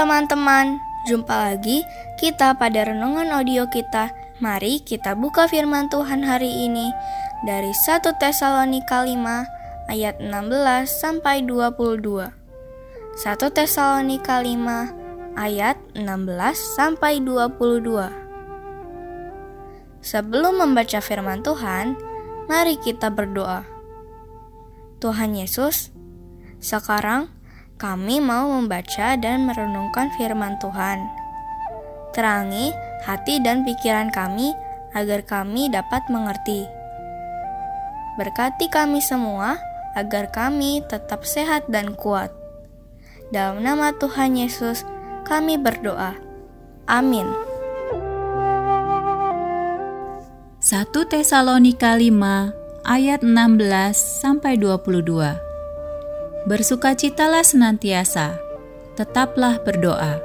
Teman-teman, jumpa lagi kita pada renungan audio kita. Mari kita buka firman Tuhan hari ini dari 1 Tesalonika 5 ayat 16 sampai 22. 1 Tesalonika 5 ayat 16 sampai 22. Sebelum membaca firman Tuhan, mari kita berdoa. Tuhan Yesus, sekarang kami mau membaca dan merenungkan firman Tuhan. Terangi hati dan pikiran kami agar kami dapat mengerti. Berkati kami semua agar kami tetap sehat dan kuat. Dalam nama Tuhan Yesus, kami berdoa. Amin. 1 Tesalonika 5 ayat 16 sampai 22. Bersukacitalah senantiasa, tetaplah berdoa,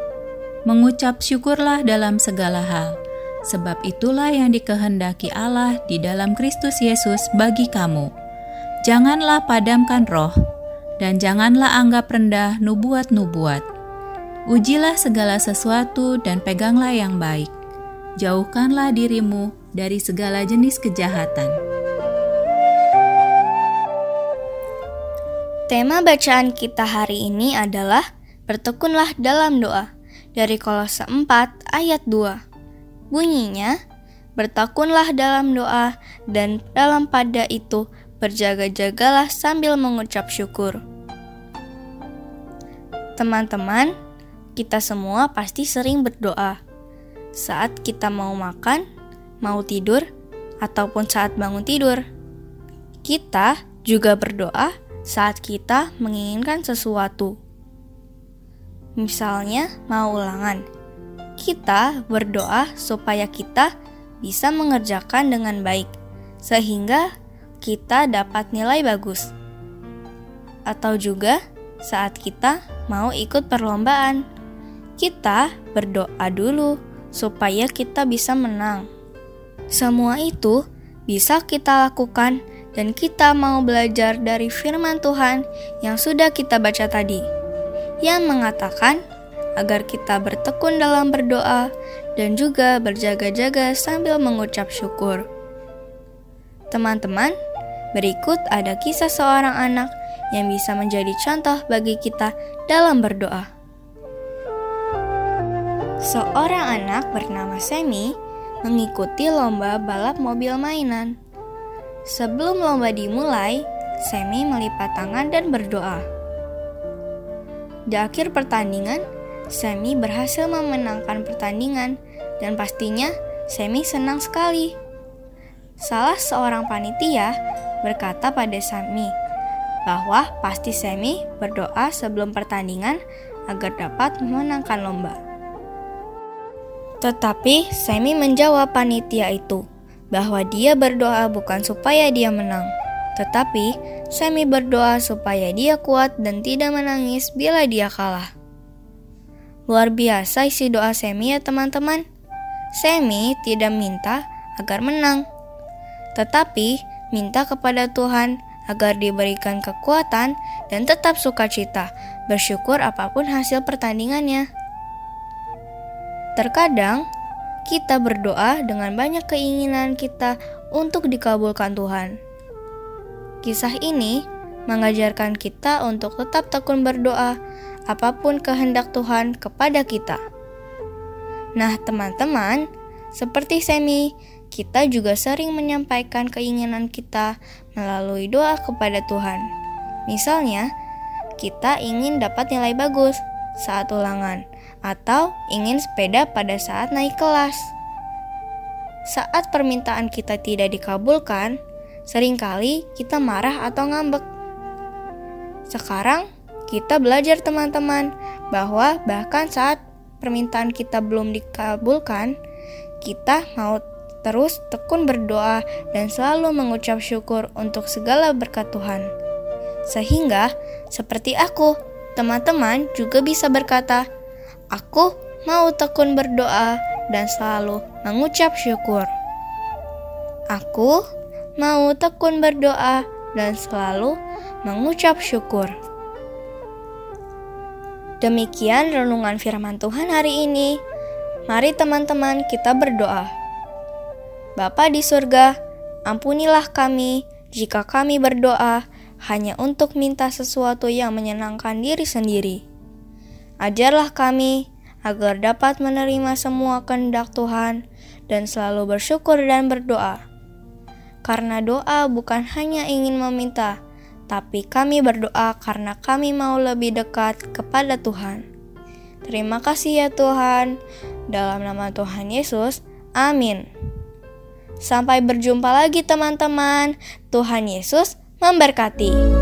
mengucap syukurlah dalam segala hal, sebab itulah yang dikehendaki Allah di dalam Kristus Yesus bagi kamu. Janganlah padamkan roh, dan janganlah anggap rendah nubuat-nubuat. Ujilah segala sesuatu dan peganglah yang baik. Jauhkanlah dirimu dari segala jenis kejahatan. Tema bacaan kita hari ini adalah Bertekunlah dalam doa dari Kolose 4 ayat 2. Bunyinya, Bertekunlah dalam doa dan dalam pada itu berjaga-jagalah sambil mengucap syukur. Teman-teman, kita semua pasti sering berdoa. Saat kita mau makan, mau tidur, ataupun saat bangun tidur. Kita juga berdoa saat kita menginginkan sesuatu. Misalnya, mau ulangan, kita berdoa supaya kita bisa mengerjakan dengan baik, sehingga kita dapat nilai bagus. Atau juga saat kita mau ikut perlombaan, kita berdoa dulu supaya kita bisa menang. Semua itu bisa kita lakukan dan kita mau belajar dari firman Tuhan yang sudah kita baca tadi, yang mengatakan agar kita bertekun dalam berdoa dan juga berjaga-jaga sambil mengucap syukur. Teman-teman, berikut ada kisah seorang anak yang bisa menjadi contoh bagi kita dalam berdoa. Seorang anak bernama Semi mengikuti lomba balap mobil mainan. Sebelum lomba dimulai, Semi melipat tangan dan berdoa. Di akhir pertandingan, Semi berhasil memenangkan pertandingan dan pastinya Semi senang sekali. Salah seorang panitia berkata pada Semi bahwa pasti Semi berdoa sebelum pertandingan agar dapat memenangkan lomba. Tetapi Semi menjawab panitia itu, bahwa dia berdoa bukan supaya dia menang, tetapi Semi berdoa supaya dia kuat dan tidak menangis bila dia kalah. Luar biasa isi doa Semi ya teman-teman. Semi tidak minta agar menang, tetapi minta kepada Tuhan agar diberikan kekuatan dan tetap sukacita, bersyukur apa pun hasil pertandingannya. Terkadang kita berdoa dengan banyak keinginan kita untuk dikabulkan Tuhan. Kisah ini mengajarkan kita untuk tetap tekun berdoa apa pun kehendak Tuhan kepada kita. Nah, teman-teman, seperti Semi, kita juga sering menyampaikan keinginan kita melalui doa kepada Tuhan. Misalnya, kita ingin dapat nilai bagus saat ulangan atau ingin sepeda pada saat naik kelas. Saat permintaan kita tidak dikabulkan, sering kali kita marah atau ngambek. Sekarang, kita belajar teman-teman bahwa bahkan saat permintaan kita belum dikabulkan, kita mau terus tekun berdoa dan selalu mengucap syukur untuk segala berkat Tuhan. Sehingga, seperti aku, teman-teman juga bisa berkata, Aku mau tekun berdoa dan selalu mengucap syukur. Aku mau tekun berdoa dan selalu mengucap syukur. Demikian renungan firman Tuhan hari ini. Mari teman-teman kita berdoa. Bapa di surga, ampunilah kami jika kami berdoa hanya untuk minta sesuatu yang menyenangkan diri sendiri. Ajarlah kami agar dapat menerima semua kehendak Tuhan dan selalu bersyukur dan berdoa. Karena doa bukan hanya ingin meminta, tapi kami berdoa karena kami mau lebih dekat kepada Tuhan. Terima kasih ya Tuhan. Dalam nama Tuhan Yesus, amin. Sampai berjumpa lagi teman-teman. Tuhan Yesus memberkati.